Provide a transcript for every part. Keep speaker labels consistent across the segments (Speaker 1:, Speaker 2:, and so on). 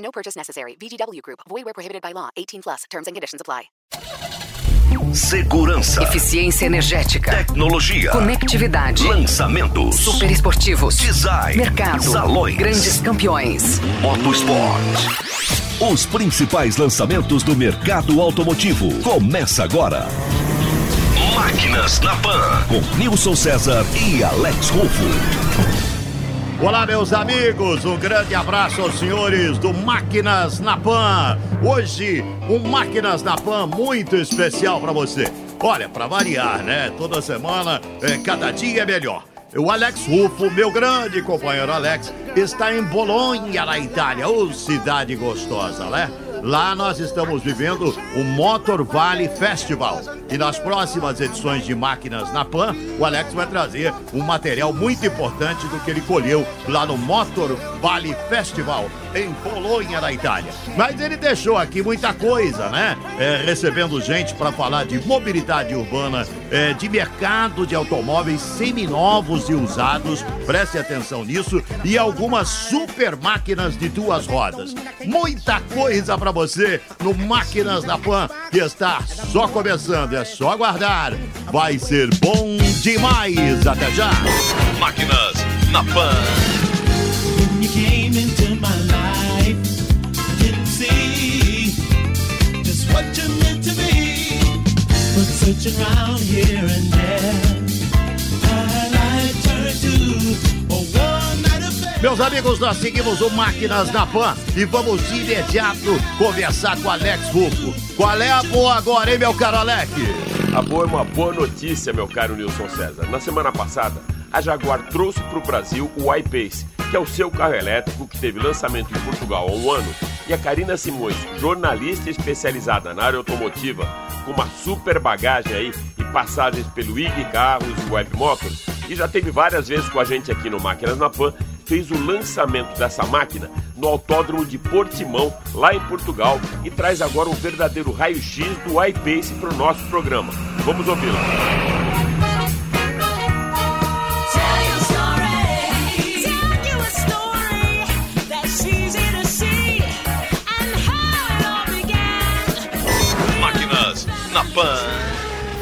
Speaker 1: No purchase necessary. VGW Group. Void where prohibited by law. 18 plus. Terms and conditions apply.
Speaker 2: Segurança,
Speaker 3: Eficiência energética.
Speaker 2: tecnologia,
Speaker 3: Conectividade.
Speaker 2: lançamentos,
Speaker 3: Super esportivos.
Speaker 2: design,
Speaker 3: Mercado.
Speaker 2: salões,
Speaker 3: Grandes campeões.
Speaker 2: motosport. Os principais lançamentos do mercado automotivo. Começa agora. Máquinas na Pan, com Nilson César e Alex Rufo.
Speaker 4: Olá, meus amigos, um grande abraço aos senhores do Máquinas na Pan. Hoje, um Máquinas na Pan muito especial para você. Olha, para variar, né? Toda semana, é, cada dia é melhor. O Alex Rufo, meu grande companheiro Alex, está em Bolonha, na Itália. Ô, cidade gostosa, né? Lá nós estamos vivendo o Motor Valley Festival. E nas próximas edições de Máquinas na Pan, o Alex vai trazer um material muito importante do que ele colheu lá no Motor Valley Festival, em Polônia, na Itália. Mas ele deixou aqui muita coisa, né? É, recebendo gente para falar de mobilidade urbana, é, de mercado de automóveis seminovos e usados, preste atenção nisso, e algumas super máquinas de duas rodas. Muita coisa para você no Máquinas na Pan, que está só começando, é só aguardar. Vai ser bom demais. Até já.
Speaker 2: Máquinas na Pan.
Speaker 5: Searching around here and there.
Speaker 4: Meus amigos, nós seguimos o Máquinas na Pan e vamos de imediato conversar com Alex Rufo. Qual é a boa agora, hein, meu caro Alex?
Speaker 6: A boa é uma boa notícia, meu caro Nilson César. Na semana passada, a Jaguar trouxe para o Brasil o iPace, que é o seu carro elétrico que teve lançamento em Portugal há um ano. E a Karina Simões, jornalista especializada na área automotiva, com uma super bagagem aí e passagens pelo IG Carros e Web Motors, e já teve várias vezes com a gente aqui no Máquinas na Pan, fez o lançamento dessa máquina no Autódromo de Portimão, lá em Portugal, e traz agora um verdadeiro raio-x do iPace para o nosso programa. Vamos ouvi-la.
Speaker 2: Pan.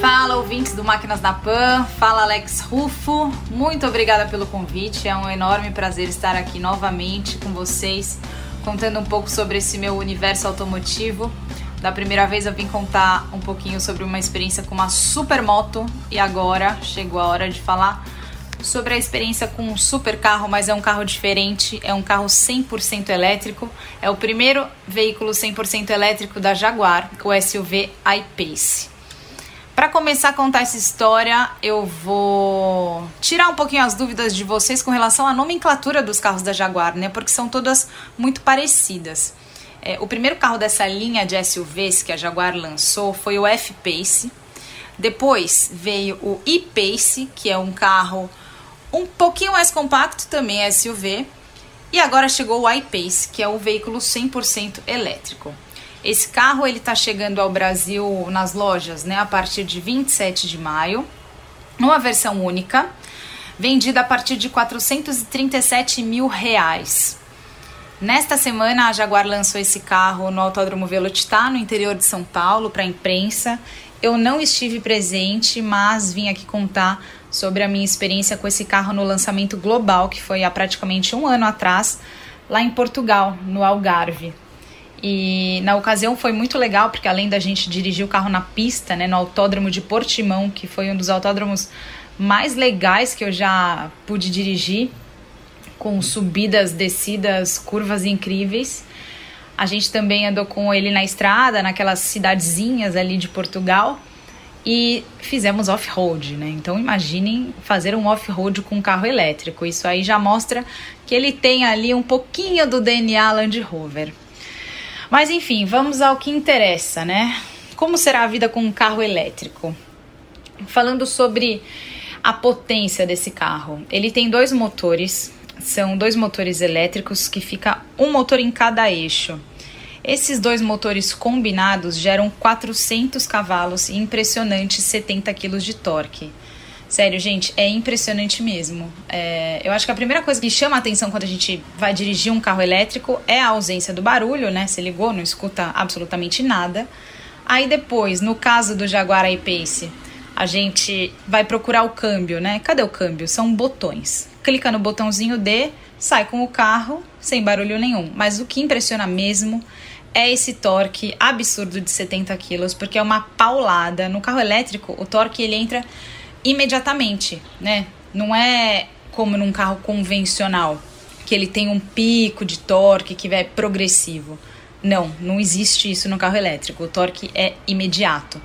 Speaker 7: Fala, ouvintes do Máquinas da Pan. Fala, Alex Rufo. Muito obrigada pelo convite. É um enorme prazer estar aqui novamente com vocês, contando um pouco sobre esse meu universo automotivo. Da primeira vez eu vim contar um pouquinho sobre uma experiência com uma supermoto e agora chegou a hora de falar sobre a experiência com um super carro, mas é um carro diferente, é um carro 100% elétrico. É o primeiro veículo 100% elétrico da Jaguar, o SUV I-Pace. Para começar a contar essa história, eu vou tirar um pouquinho as dúvidas de vocês com relação à nomenclatura dos carros da Jaguar, né? Porque são todas muito parecidas. É, o primeiro carro dessa linha de SUVs que a Jaguar lançou foi o F-Pace. Depois veio o E-Pace, que é um carro um pouquinho mais compacto, também é SUV. E agora chegou o I-Pace, que é o veículo 100% elétrico. Esse carro ele está chegando ao Brasil nas lojas, né, a partir de 27 de maio, numa versão única, vendida a partir de 437 mil reais. Nesta semana, a Jaguar lançou esse carro no Autódromo Velocitar, no interior de São Paulo, para a imprensa. Eu não estive presente, mas vim aqui contar sobre a minha experiência com esse carro no lançamento global, que foi há praticamente um ano atrás, lá em Portugal, no Algarve. E na ocasião foi muito legal, porque além da gente dirigir o carro na pista, né, no autódromo de Portimão, que foi um dos autódromos mais legais que eu já pude dirigir, com subidas, descidas, curvas incríveis. A gente também andou com ele na estrada, naquelas cidadezinhas ali de Portugal e fizemos off-road, né? Então imaginem fazer um off-road com um carro elétrico. Isso aí já mostra que ele tem ali um pouquinho do DNA Land Rover. Mas enfim, vamos ao que interessa, né? Como será a vida com um carro elétrico? Falando sobre a potência desse carro, ele tem dois motores, são dois motores elétricos que fica um motor em cada eixo. Esses dois motores combinados geram 400 cavalos e impressionantes 70 kg de torque. Sério, gente, é impressionante mesmo. É, eu acho que a primeira coisa que chama a atenção quando a gente vai dirigir um carro elétrico é a ausência do barulho, né? Você ligou, não escuta absolutamente nada. Aí depois, no caso do Jaguar I-Pace, a gente vai procurar o câmbio, né? Cadê o câmbio? São botões. Clica no botãozinho D, sai com o carro sem barulho nenhum. Mas o que impressiona mesmo é esse torque absurdo de 70 quilos, porque é uma paulada. No carro elétrico, o torque ele entra imediatamente, né? Não é como num carro convencional, que ele tem um pico de torque que é progressivo. Não, não existe isso no carro elétrico. O torque é imediato.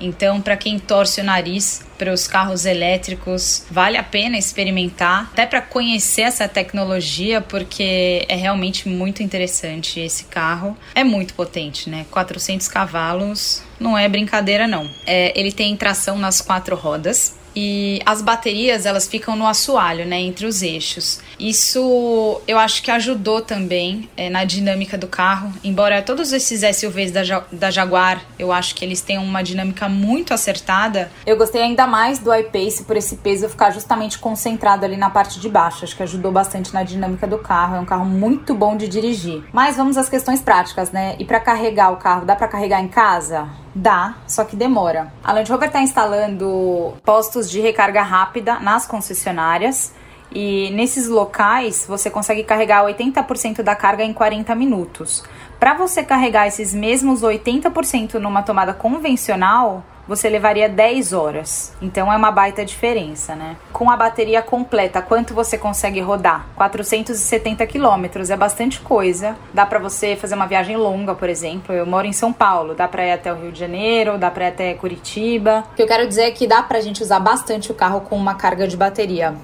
Speaker 7: Então, para quem torce o nariz para os carros elétricos, vale a pena experimentar, até para conhecer essa tecnologia, porque é realmente muito interessante esse carro. É muito potente, né? 400 cavalos, não é brincadeira não. É, ele tem tração nas quatro rodas, e as baterias elas ficam no assoalho, né, entre os eixos. Isso eu acho que ajudou também é, na dinâmica do carro. Embora todos esses SUVs da, da Jaguar, eu acho que eles têm uma dinâmica muito acertada. Eu gostei ainda mais do I-Pace por esse peso ficar justamente concentrado ali na parte de baixo. Acho que ajudou bastante na dinâmica do carro. É um carro muito bom de dirigir. Mas vamos às questões práticas, né? E para carregar o carro, dá para carregar em casa? Dá, só que demora. A Land Rover está instalando postos de recarga rápida nas concessionárias. E nesses locais você consegue carregar 80% da carga em 40 minutos. Para você carregar esses mesmos 80% numa tomada convencional, você levaria 10 horas. Então é uma baita diferença, né? Com a bateria completa, quanto você consegue rodar? 470 quilômetros, é bastante coisa. Dá para você fazer uma viagem longa, por exemplo. Eu moro em São Paulo, dá para ir até o Rio de Janeiro, dá para ir até Curitiba. O que eu quero dizer é que dá pra gente usar bastante o carro com uma carga de bateria.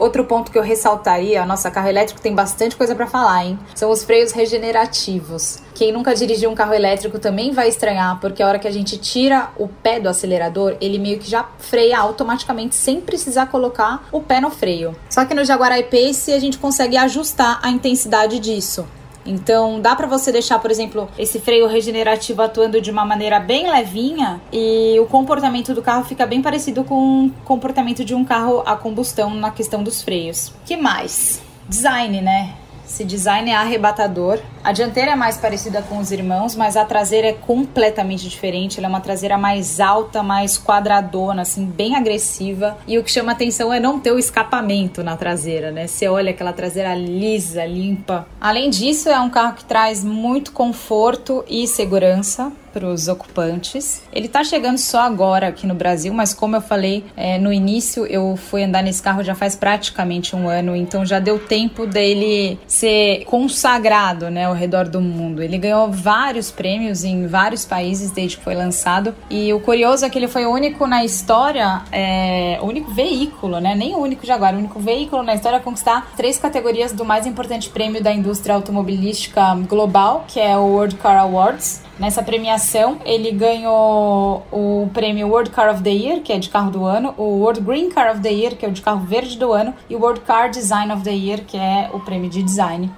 Speaker 7: Outro ponto que eu ressaltaria, nossa, carro elétrico tem bastante coisa para falar, hein? São os freios regenerativos. Quem nunca dirigiu um carro elétrico também vai estranhar, porque a hora que a gente tira o pé do acelerador, ele meio que já freia automaticamente sem precisar colocar o pé no freio. Só que no Jaguar I-Pace a gente consegue ajustar a intensidade disso. Então, dá para você deixar, por exemplo, esse freio regenerativo atuando de uma maneira bem levinha e o comportamento do carro fica bem parecido com o comportamento de um carro a combustão na questão dos freios. Que mais? Design, né? Esse design é arrebatador. A dianteira é mais parecida com os irmãos, mas a traseira é completamente diferente. Ela é uma traseira mais alta, mais quadradona, assim, bem agressiva. E o que chama atenção é não ter o escapamento na traseira, né? Você olha aquela traseira lisa, limpa. Além disso, é um carro que traz muito conforto e segurança para os ocupantes. Ele está chegando só agora aqui no Brasil, mas como eu falei é, no início, eu fui andar nesse carro já faz praticamente um ano, então já deu tempo dele ser consagrado, né, ao redor do mundo. Ele ganhou vários prêmios em vários países desde que foi lançado e o curioso é que ele foi o único na história, é, o único veículo, né, nem o único Jaguar, o único veículo na história a conquistar três categorias do mais importante prêmio da indústria automobilística global, que é o World Car Awards. Nessa premiação, ele ganhou o prêmio World Car of the Year, que é de carro do ano, o World Green Car of the Year, que é o de carro verde do ano, e o World Car Design of the Year, que é o prêmio de design.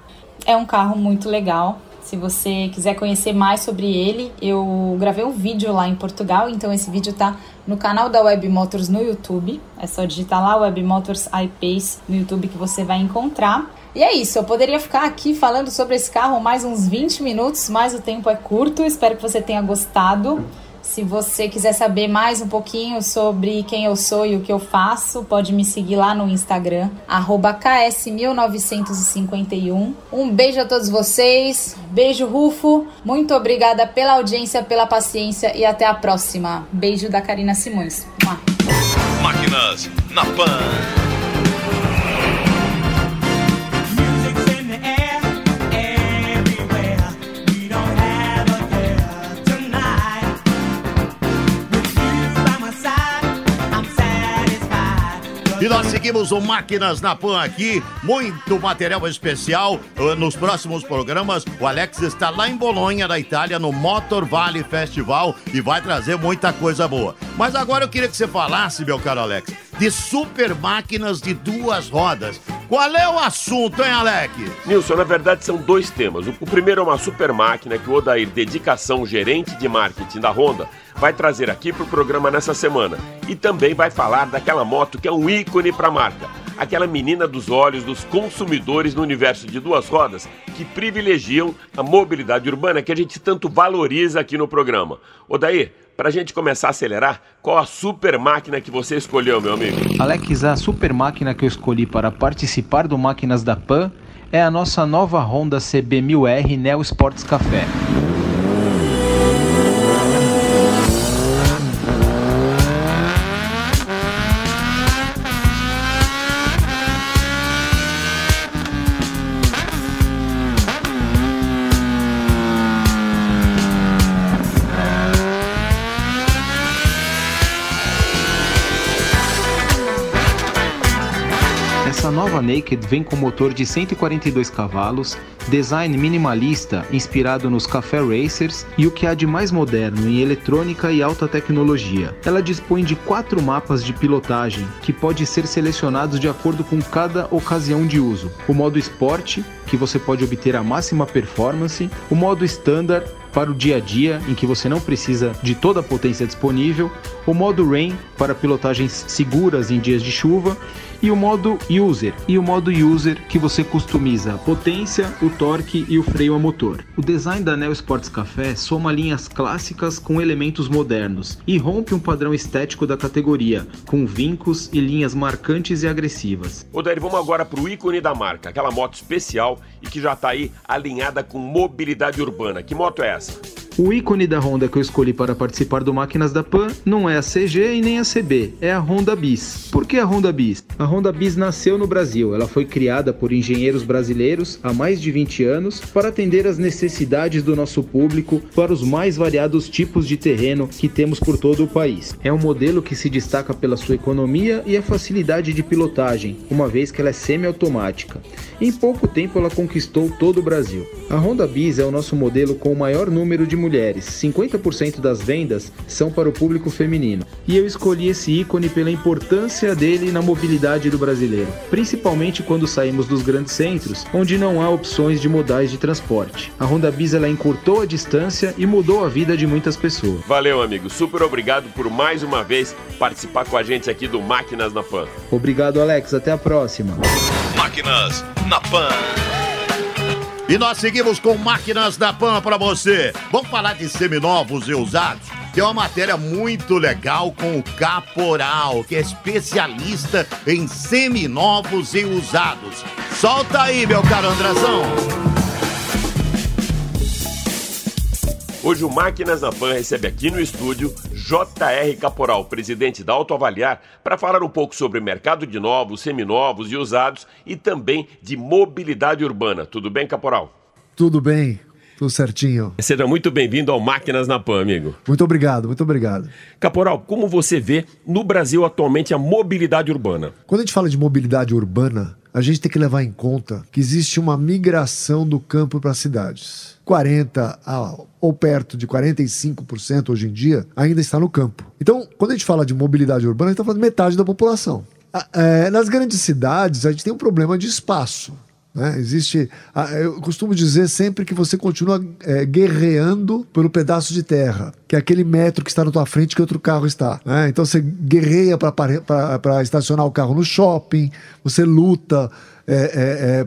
Speaker 7: É um carro muito legal. Se você quiser conhecer mais sobre ele, eu gravei um vídeo lá em Portugal, então esse vídeo tá no canal da Web Motors no YouTube. É só digitar lá Web Motors iPace no YouTube que você vai encontrar. E é isso, eu poderia ficar aqui falando sobre esse carro mais uns 20 minutos, mas o tempo é curto. Espero que você tenha gostado. Se você quiser saber mais um pouquinho sobre quem eu sou e o que eu faço, pode me seguir lá no Instagram, KS1951. Um beijo a todos vocês, beijo Rufo, muito obrigada pela audiência, pela paciência e até a próxima. Beijo da Karina Simões.
Speaker 2: Máquinas na Pan.
Speaker 4: E nós seguimos o Máquinas na Pan aqui, muito material especial. Uh, Nos próximos programas, o Alex está lá em Bolonha, na Itália, no Motor Valley Festival e vai trazer muita coisa boa. Mas agora eu queria que você falasse, meu caro Alex, de super máquinas de duas rodas. Qual é o assunto, hein, Alex?
Speaker 6: Nilson, na verdade são dois temas. O o primeiro é uma super máquina que o Odair Dedicação, gerente de marketing da Honda, vai trazer aqui para o programa nessa semana. E também vai falar daquela moto que é um ícone para a marca. Aquela menina dos olhos dos consumidores no universo de duas rodas que privilegiam a mobilidade urbana que a gente tanto valoriza aqui no programa. Odair, para a gente começar a acelerar, qual a super máquina que você escolheu, meu amigo?
Speaker 8: Alex, a super máquina que eu escolhi para participar do Máquinas da Pan é a nossa nova Honda CB1000R Neo Sports Café. Nova Naked vem com motor de 142 cavalos, design minimalista inspirado nos Café Racers e o que há de mais moderno em eletrônica e alta tecnologia. Ela dispõe de quatro mapas de pilotagem que pode ser selecionados de acordo com cada ocasião de uso. O modo Sport, que você pode obter a máxima performance, o modo Standard para o dia a dia, em que você não precisa de toda a potência disponível, o modo Rain para pilotagens seguras em dias de chuva e o modo User, e o modo User que você customiza a potência, o torque e o freio a motor. O design da Neo Sports Café soma linhas clássicas com elementos modernos e rompe um padrão estético da categoria, com vincos e linhas marcantes e agressivas.
Speaker 6: Odair, vamos agora para o ícone da marca, aquela moto especial e que já está aí alinhada com mobilidade urbana. Que moto é essa?
Speaker 8: O ícone da Honda que eu escolhi para participar do Máquinas da Pan não é a CG e nem a CB, é a Honda Bis. Por que a Honda Bis? A Honda Bis nasceu no Brasil. Ela foi criada por engenheiros brasileiros há mais de 20 anos para atender às necessidades do nosso público para os mais variados tipos de terreno que temos por todo o país. É um modelo que se destaca pela sua economia e a facilidade de pilotagem, uma vez que ela é semiautomática. Em pouco tempo ela conquistou todo o Brasil. A Honda Bis é o nosso modelo com o maior número de mulheres. 50% das vendas são para o público feminino. E eu escolhi esse ícone pela importância dele na mobilidade do brasileiro, principalmente quando saímos dos grandes centros, onde não há opções de modais de transporte. A Honda Bis ela encurtou a distância e mudou a vida de muitas pessoas.
Speaker 6: Valeu, amigo. Super obrigado por mais uma vez participar com a gente aqui do Máquinas na Pan.
Speaker 8: Obrigado, Alex. Até a próxima.
Speaker 2: Máquinas na Pan.
Speaker 4: E nós seguimos com máquinas da PAN para você. Vamos falar de seminovos e usados? Tem uma matéria muito legal com o Caporal, que é especialista em seminovos e usados. Solta aí, meu caro Andrazão.
Speaker 6: Hoje o Máquinas na Pan recebe aqui no estúdio J.R. Caporal, presidente da Autoavaliar, para falar um pouco sobre mercado de novos, seminovos e usados e também de mobilidade urbana. Tudo bem, Caporal?
Speaker 9: Tudo bem, tudo certinho.
Speaker 6: Seja muito bem-vindo ao Máquinas na Pan, amigo.
Speaker 9: Muito obrigado, muito obrigado.
Speaker 6: Caporal, como você vê no Brasil atualmente a mobilidade urbana?
Speaker 9: Quando a gente fala de mobilidade urbana, a gente tem que levar em conta que existe uma migração do campo para as cidades. 40 a, ou perto de 45% hoje em dia ainda está no campo. Então, quando a gente fala de mobilidade urbana, a gente está falando de metade da população. É, nas grandes cidades, a gente tem um problema de espaço. Né? Existe. Eu costumo dizer sempre que você continua é, guerreando pelo pedaço de terra, que é aquele metro que está na tua frente que outro carro está. né? Então você guerreia para estacionar o carro no shopping, você luta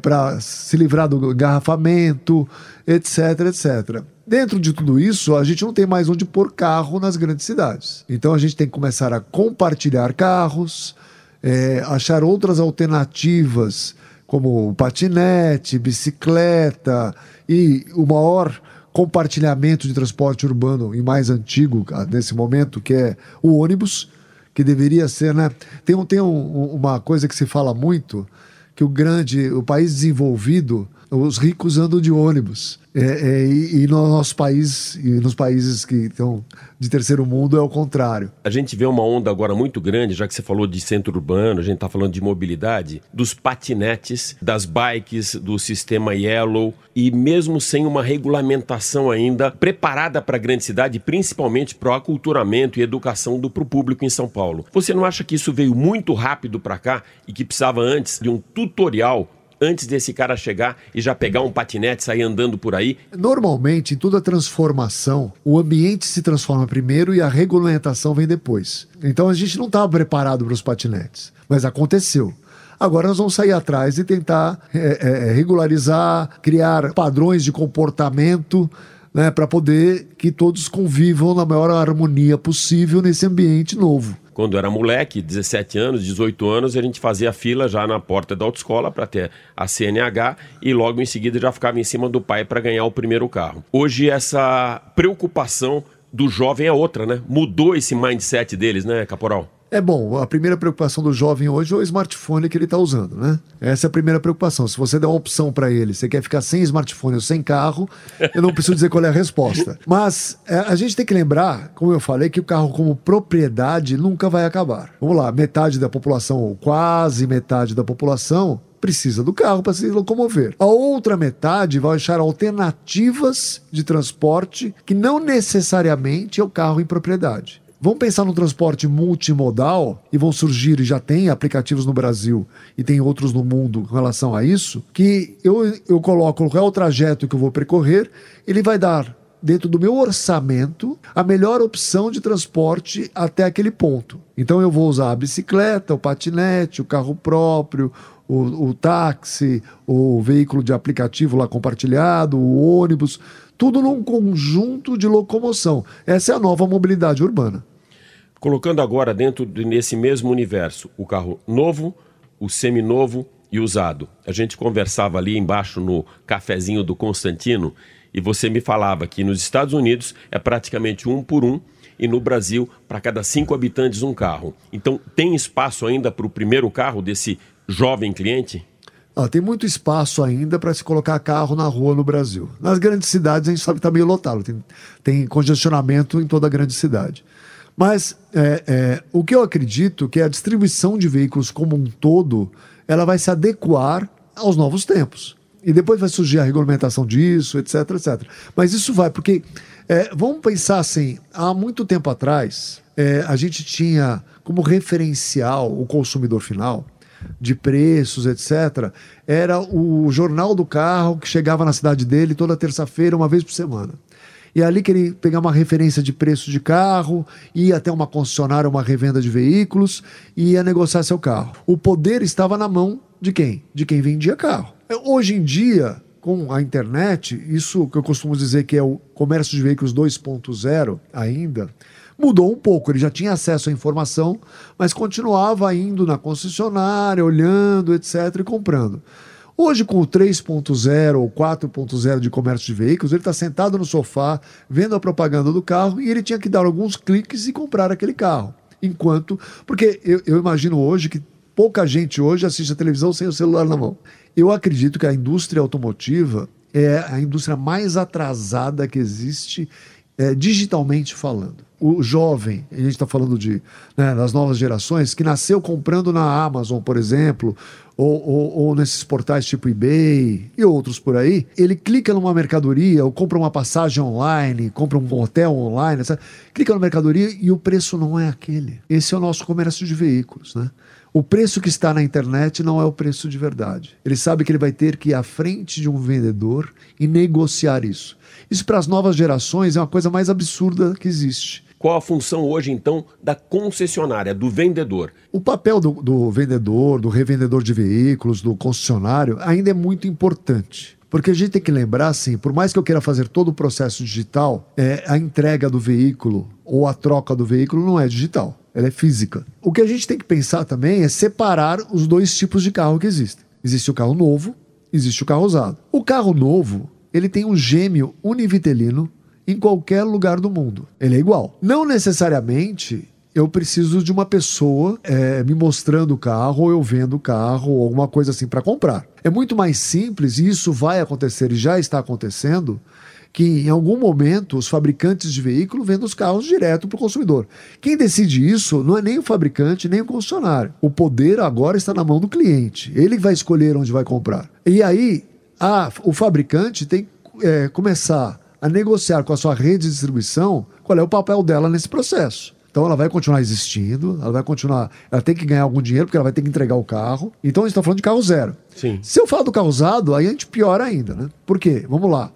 Speaker 9: para se livrar do engarrafamento, etc, etc. Dentro de tudo isso, a gente não tem mais onde pôr carro nas grandes cidades. Então a gente tem que começar a compartilhar carros, é, achar outras alternativas como patinete, bicicleta e o maior compartilhamento de transporte urbano e mais antigo ah, nesse momento, que é o ônibus, que deveria ser, né? Tem, um- tem um- uma coisa que se fala muito, que o grande, o país desenvolvido Os ricos andam de ônibus. É, é, e, e no nosso país, e nos países que estão de terceiro mundo, é o contrário.
Speaker 6: A gente vê uma onda agora muito grande, já que você falou de centro urbano, a gente está falando de mobilidade, dos patinetes, das bikes, do sistema Yellow, e mesmo sem uma regulamentação ainda preparada para a grande cidade, principalmente para o aculturamento e educação do público em São Paulo. Você não acha que isso veio muito rápido para cá e que precisava antes de um tutorial antes desse cara chegar e já pegar um patinete, sair andando por aí?
Speaker 9: Normalmente, em toda transformação, o ambiente se transforma primeiro e a regulamentação vem depois. Então a gente não estava preparado para os patinetes, mas aconteceu. Agora nós vamos sair atrás e tentar é, é, regularizar, criar padrões de comportamento né, para poder que todos convivam na maior harmonia possível nesse ambiente novo
Speaker 6: quando era moleque, 17 anos, 18 anos, a gente fazia fila já na porta da autoescola para ter a CNH e logo em seguida já ficava em cima do pai para ganhar o primeiro carro. Hoje essa preocupação do jovem é outra, né? Mudou esse mindset deles, né, Caporal?
Speaker 9: É bom, a primeira preocupação do jovem hoje é o smartphone que ele está usando, né? Essa é a primeira preocupação. Se você der uma opção para ele, você quer ficar sem smartphone ou sem carro, eu não preciso dizer qual é a resposta. Mas é, a gente tem que lembrar, como eu falei, que o carro como propriedade nunca vai acabar. Vamos lá, metade da população, ou quase metade da população, precisa do carro para se locomover. A outra metade vai achar alternativas de transporte que não necessariamente é o carro em propriedade. Vamos pensar no transporte multimodal e vão surgir, e já tem aplicativos no Brasil e tem outros no mundo com relação a isso, que eu, eu coloco qual é o trajeto que eu vou percorrer, ele vai dar, dentro do meu orçamento, a melhor opção de transporte até aquele ponto. Então eu vou usar a bicicleta, o patinete, o carro próprio, o, o táxi, o veículo de aplicativo lá compartilhado, o ônibus tudo num conjunto de locomoção. Essa é a nova mobilidade urbana.
Speaker 6: Colocando agora dentro desse mesmo universo o carro novo, o seminovo e usado. A gente conversava ali embaixo no cafezinho do Constantino e você me falava que nos Estados Unidos é praticamente um por um e no Brasil, para cada cinco habitantes, um carro. Então, tem espaço ainda para o primeiro carro desse jovem cliente?
Speaker 9: Ah, tem muito espaço ainda para se colocar carro na rua no Brasil. Nas grandes cidades a gente sabe que está meio lotado, tem, tem, congestionamento em toda a grande cidade. Mas é, é, o que eu acredito é que a distribuição de veículos como um todo ela vai se adequar aos novos tempos. E depois vai surgir a regulamentação disso, etc, etc. Mas isso vai, porque é, vamos pensar assim, há muito tempo atrás, é, a gente tinha como referencial o consumidor final de preços, etc., era o jornal do carro que chegava na cidade dele toda terça-feira, uma vez por semana. E ali que ele pegava uma referência de preço de carro, ia até uma concessionária, uma revenda de veículos e ia negociar seu carro. O poder estava na mão de quem? De quem vendia carro. Hoje em dia, com a internet, isso que eu costumo dizer que é o comércio de veículos 2.0 ainda, mudou um pouco. Ele já tinha acesso à informação, mas continuava indo na concessionária, olhando, etc., e comprando. Hoje, com o 3.0 ou 4.0 de comércio de veículos, ele está sentado no sofá, vendo a propaganda do carro e ele tinha que dar alguns cliques e comprar aquele carro. Enquanto. Porque eu, eu imagino hoje que pouca gente hoje assiste a televisão sem o celular na mão. Eu acredito que a indústria automotiva é a indústria mais atrasada que existe é, digitalmente falando o jovem, a gente está falando de né, das novas gerações, que nasceu comprando na Amazon, por exemplo, ou, ou, ou, nesses portais tipo eBay e outros por aí, ele clica numa mercadoria, ou compra uma passagem online, compra um hotel online, etc. clica na mercadoria e o preço não é aquele. Esse é o nosso comércio de veículos, né? O preço que está na internet não é o preço de verdade. Ele sabe que ele vai ter que ir à frente de um vendedor e negociar isso. Isso para as novas gerações é uma coisa mais absurda que existe.
Speaker 6: Qual a função hoje, então, da concessionária, do vendedor?
Speaker 9: O papel do, do vendedor, do revendedor de veículos, do concessionário, ainda é muito importante. Porque a gente tem que lembrar, assim, por mais que eu queira fazer todo o processo digital, é, a entrega do veículo ou a troca do veículo não é digital, ela é física. O que a gente tem que pensar também é separar os dois tipos de carro que existem. Existe o carro novo, existe o carro usado. O carro novo, ele tem um gêmeo univitelino em qualquer lugar do mundo. Ele é igual. Não necessariamente eu preciso de uma pessoa é, me mostrando o carro, ou eu vendo o carro, ou alguma coisa assim para comprar. É muito mais simples, e isso vai acontecer e já está acontecendo, que em algum momento os fabricantes de veículo vendem os carros direto para o consumidor. Quem decide isso não é nem o fabricante, nem o concessionário. O poder agora está na mão do cliente. Ele vai escolher onde vai comprar. E aí, a, o fabricante tem que é, começar a negociar com a sua rede de distribuição qual é o papel dela nesse processo. Então ela vai continuar existindo, ela vai continuar. Ela tem que ganhar algum dinheiro, porque ela vai ter que entregar o carro. Então a gente está falando de carro zero.
Speaker 6: Sim.
Speaker 9: Se eu falar do carro usado, aí a gente piora ainda, né? Por quê? Vamos lá.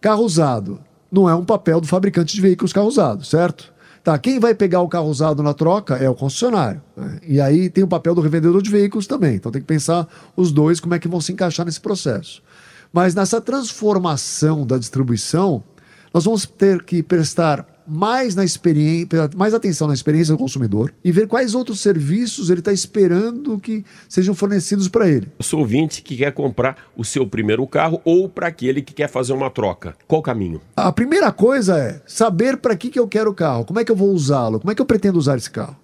Speaker 9: Carro usado não é um papel do fabricante de veículos carro usado, certo? Tá, quem vai pegar o carro usado na troca é o concessionário. Né? E aí tem o papel do revendedor de veículos também. Então tem que pensar os dois como é que vão se encaixar nesse processo. Mas nessa transformação da distribuição, nós vamos ter que prestar mais na experiência, mais atenção na experiência do consumidor e ver quais outros serviços ele está esperando que sejam fornecidos para ele.
Speaker 6: Eu sou ouvinte que quer comprar o seu primeiro carro ou para aquele que quer fazer uma troca. Qual o caminho?
Speaker 9: A primeira coisa é saber para que, que eu quero o carro, como é que eu vou usá-lo, como é que eu pretendo usar esse carro.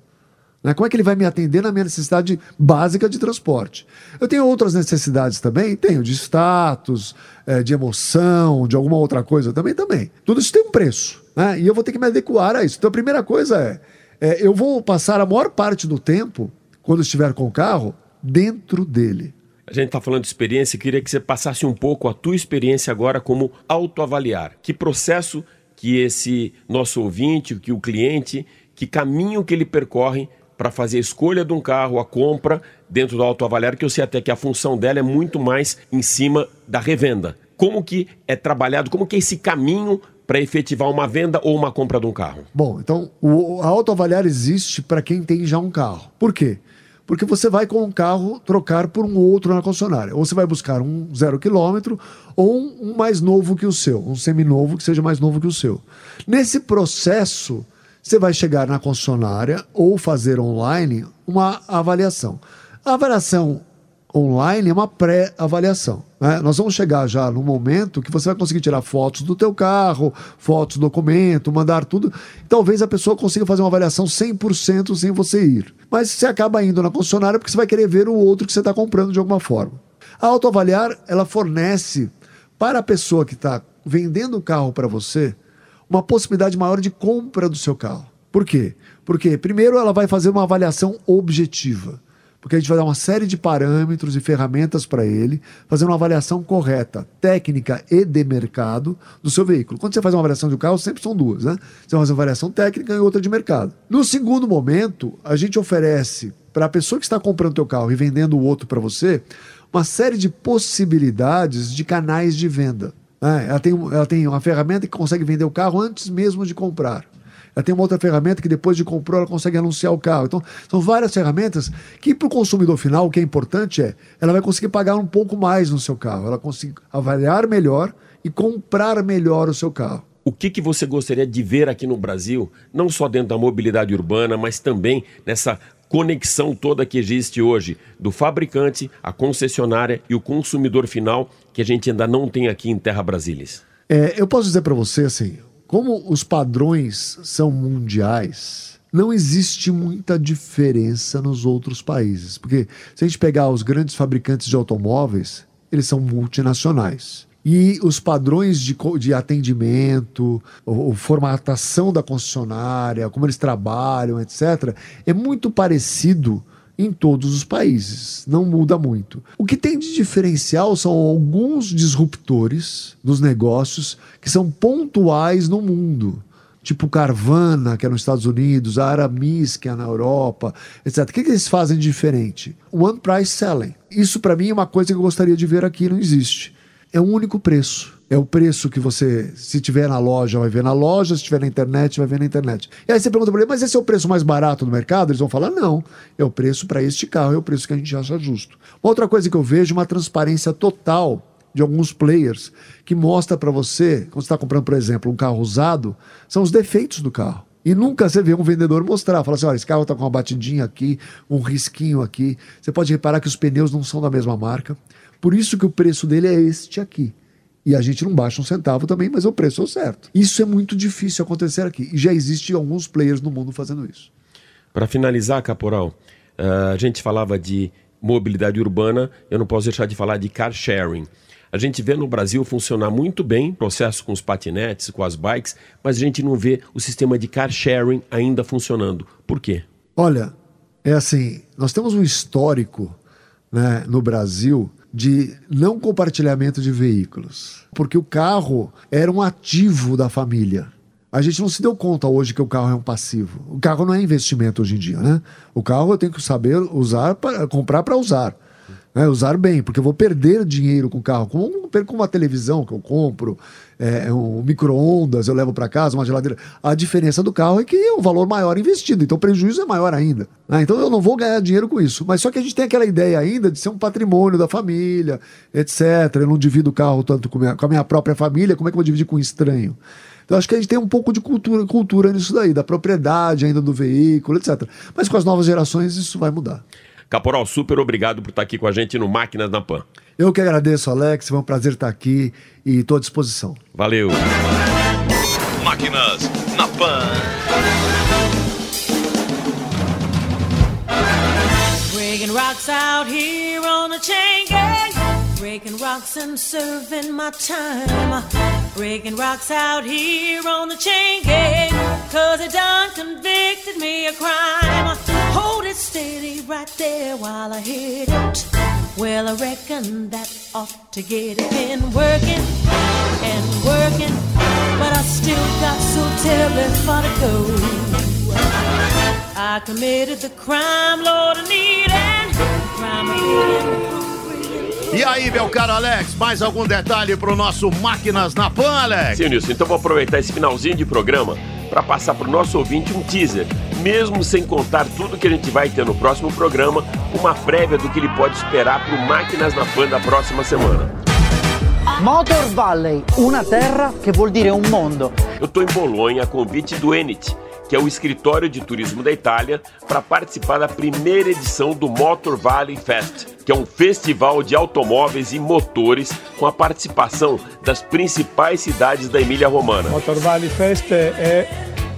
Speaker 9: Né? Como é que ele vai me atender na minha necessidade básica de transporte? Eu tenho outras necessidades também, tenho de status, é, de emoção, de alguma outra coisa também, também. Tudo isso tem um preço, né? E eu vou ter que me adequar a isso. Então a primeira coisa é, é eu vou passar a maior parte do tempo, quando estiver com o carro, dentro dele.
Speaker 6: A gente está falando de experiência, queria que você passasse um pouco a tua experiência agora como autoavaliar. Que processo que esse nosso ouvinte, que o cliente, que caminho que ele percorre para fazer a escolha de um carro, a compra dentro do autoavaliar, que eu sei até que a função dela é muito mais em cima da revenda. Como que é trabalhado, como que é esse caminho para efetivar uma venda ou uma compra de um carro?
Speaker 9: Bom, então o autoavaliar existe para quem tem já um carro. Por quê? Porque você vai com um carro trocar por um outro na concessionária. Ou você vai buscar um zero quilômetro ou um mais novo que o seu, um seminovo que seja mais novo que o seu. Nesse processo, você vai chegar na concessionária ou fazer online uma avaliação. A avaliação online é uma pré-avaliação. Né? Nós vamos chegar já no momento que você vai conseguir tirar fotos do teu carro, fotos do documento, mandar tudo. Talvez a pessoa consiga fazer uma avaliação 100% sem você ir. Mas você acaba indo na concessionária porque você vai querer ver o outro que você está comprando de alguma forma. A autoavaliar, ela fornece para a pessoa que está vendendo o carro para você uma possibilidade maior de compra do seu carro. Por quê? Porque, primeiro, ela vai fazer uma avaliação objetiva. Porque a gente vai dar uma série de parâmetros e ferramentas para ele, fazer uma avaliação correta, técnica e de mercado do seu veículo. Quando você faz uma avaliação de um carro, sempre são duas, né? Você faz uma avaliação técnica e outra de mercado. No segundo momento, a gente oferece para a pessoa que está comprando o teu carro e vendendo o outro para você, uma série de possibilidades de canais de venda. É, ela, tem, ela tem uma ferramenta que consegue vender o carro antes mesmo de comprar. Ela tem uma outra ferramenta que depois de comprou ela consegue anunciar o carro. Então, são várias ferramentas que para o consumidor final o que é importante é ela vai conseguir pagar um pouco mais no seu carro. Ela consegue avaliar melhor e comprar melhor o seu carro.
Speaker 6: O que, que você gostaria de ver aqui no Brasil, não só dentro da mobilidade urbana, mas também nessa conexão toda que existe hoje do fabricante, a concessionária e o consumidor final que a gente ainda não tem aqui em Terra Brasilis?
Speaker 9: É, eu posso dizer para você assim, como os padrões são mundiais, não existe muita diferença nos outros países. Porque se a gente pegar os grandes fabricantes de automóveis, eles são multinacionais. E os padrões de, de atendimento, a formatação da concessionária, como eles trabalham, etc., é muito parecido em todos os países. Não muda muito. O que tem de diferencial são alguns disruptores dos negócios que são pontuais no mundo. Tipo Carvana, que é nos Estados Unidos, a Aramis, que é na Europa, etc. O que, que eles fazem de diferente? One Price Selling. Isso, para mim, é uma coisa que eu gostaria de ver aqui, não existe é um único preço. É o preço que você, se tiver na loja, vai ver na loja, se tiver na internet, vai ver na internet. E aí você pergunta para ele, mas esse é o preço mais barato do mercado? Eles vão falar, não, é o preço para este carro, é o preço que a gente acha justo. Uma outra coisa que eu vejo é uma transparência total de alguns players que mostra para você, quando você está comprando, por exemplo, um carro usado, são os defeitos do carro. E nunca você vê um vendedor mostrar, falar assim: olha, esse carro está com uma batidinha aqui, um risquinho aqui. Você pode reparar que os pneus não são da mesma marca. Por isso que o preço dele é este aqui. E a gente não baixa um centavo também, mas o preço é o certo. Isso é muito difícil acontecer aqui. E já existem alguns players no mundo fazendo isso.
Speaker 6: Para finalizar, Caporal, uh, a gente falava de mobilidade urbana, eu não posso deixar de falar de car sharing. A gente vê no Brasil funcionar muito bem processo com os patinetes, com as bikes, mas a gente não vê o sistema de car sharing ainda funcionando. Por quê?
Speaker 9: Olha, é assim, nós temos um histórico né, no Brasil de não compartilhamento de veículos, porque o carro era um ativo da família. A gente não se deu conta hoje que o carro é um passivo. O carro não é investimento hoje em dia, né? O carro eu tenho que saber usar, para comprar para usar. Né? Usar bem, porque eu vou perder dinheiro com o carro. Como perco uma televisão que eu compro, é, um micro-ondas, eu levo para casa, uma geladeira. A diferença do carro é que é um valor maior investido, então o prejuízo é maior ainda. Né? Então eu não vou ganhar dinheiro com isso. Mas só que a gente tem aquela ideia ainda de ser um patrimônio da família, etc. Eu não divido o carro tanto com, minha, com a minha própria família, como é que eu vou dividir com um estranho? Então acho que a gente tem um pouco de cultura, cultura nisso daí, da propriedade ainda do veículo, etc. Mas com as novas gerações isso vai mudar.
Speaker 6: Caporal, super obrigado por estar aqui com a gente no Máquinas na Pan.
Speaker 9: Eu que agradeço, Alex. Foi um prazer estar aqui e estou à disposição.
Speaker 6: Valeu.
Speaker 2: Máquinas na Pan.
Speaker 5: Breaking rocks out here on the chain gang. Breaking rocks and serving my time. Breaking rocks out here on the chain gang. Cause it done convicted me of crime. It steady right there while I hit it. Well, I reckon that ought to get it. Been working and working, but I still got so terribly far to go. I committed the crime, Lord, I need it. Crime of
Speaker 4: E aí, meu caro Alex, mais algum detalhe pro nosso Máquinas na Pan, Alex?
Speaker 6: Sim, Nilson, então vou aproveitar esse finalzinho de programa para passar pro nosso ouvinte um teaser, mesmo sem contar tudo que a gente vai ter no próximo programa, uma prévia do que ele pode esperar pro Máquinas na Pan da próxima semana.
Speaker 10: Motor Valley, una terra che vuol dire un mondo.
Speaker 6: Eu tô em Bolonha a convite do Enit, que é o escritório de turismo da Itália, para participar da primeira edição do Motor Valley Fest, que é um festival de automóveis e motores com a participação das principais cidades da Emília-Romana.
Speaker 11: Motor Valley Fest è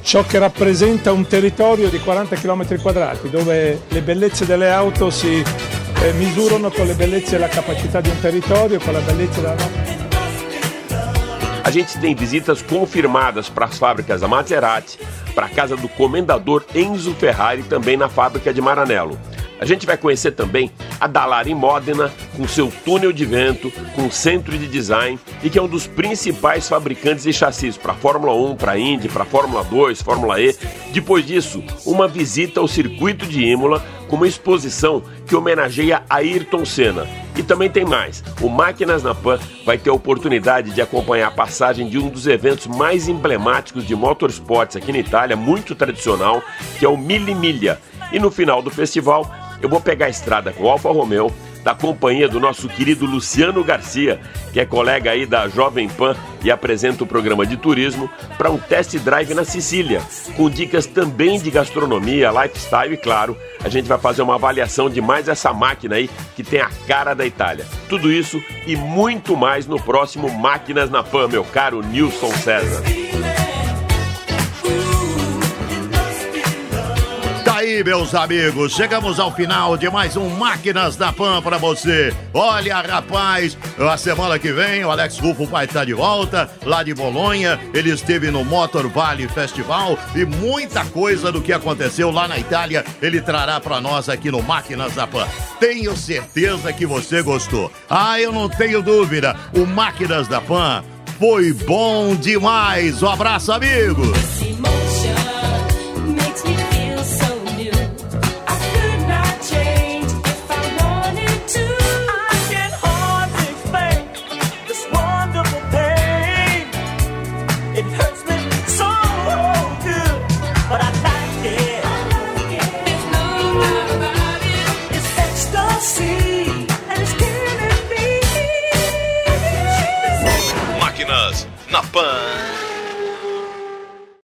Speaker 11: ciò che rappresenta un territorio di 40 km quadrati dove le bellezze delle auto si eh, misurano con le bellezze e la capacità di un territorio, con la bellezza della
Speaker 6: A gente tem visitas confirmadas para as fábricas da Maserati, para a casa do comendador Enzo Ferrari, também na fábrica de Maranello. A gente vai conhecer também a Dallara em Modena, com seu túnel de vento, com centro de design e que é um dos principais fabricantes de chassis para Fórmula 1, para Indy, para Fórmula 2, Fórmula E. Depois disso, uma visita ao circuito de Imola com uma exposição que homenageia Ayrton Senna. E também tem mais. O Máquinas na Pan vai ter a oportunidade de acompanhar a passagem de um dos eventos mais emblemáticos de motorsports aqui na Itália, muito tradicional, que é o Mille Miglia. E no final do festival, eu vou pegar a estrada com o Alfa Romeo, da companhia do nosso querido Luciano Garcia, que é colega aí da Jovem Pan e apresenta o programa de turismo, para um test drive na Sicília, com dicas também de gastronomia, lifestyle e, claro, a gente vai fazer uma avaliação de mais essa máquina aí que tem a cara da Itália. Tudo isso e muito mais no próximo Máquinas na Pan, meu caro Nilson César.
Speaker 4: Aí, meus amigos, chegamos ao final de mais um Máquinas da Pan para você. Olha, rapaz, a semana que vem o Alex Rufo vai estar de volta lá de Bolonha. Ele esteve no Motor Valley Festival e muita coisa do que aconteceu lá na Itália ele trará para nós aqui no Máquinas da Pan. Tenho certeza que você gostou. Ah, eu não tenho dúvida. O Máquinas da Pan foi bom demais. Um abraço, amigos.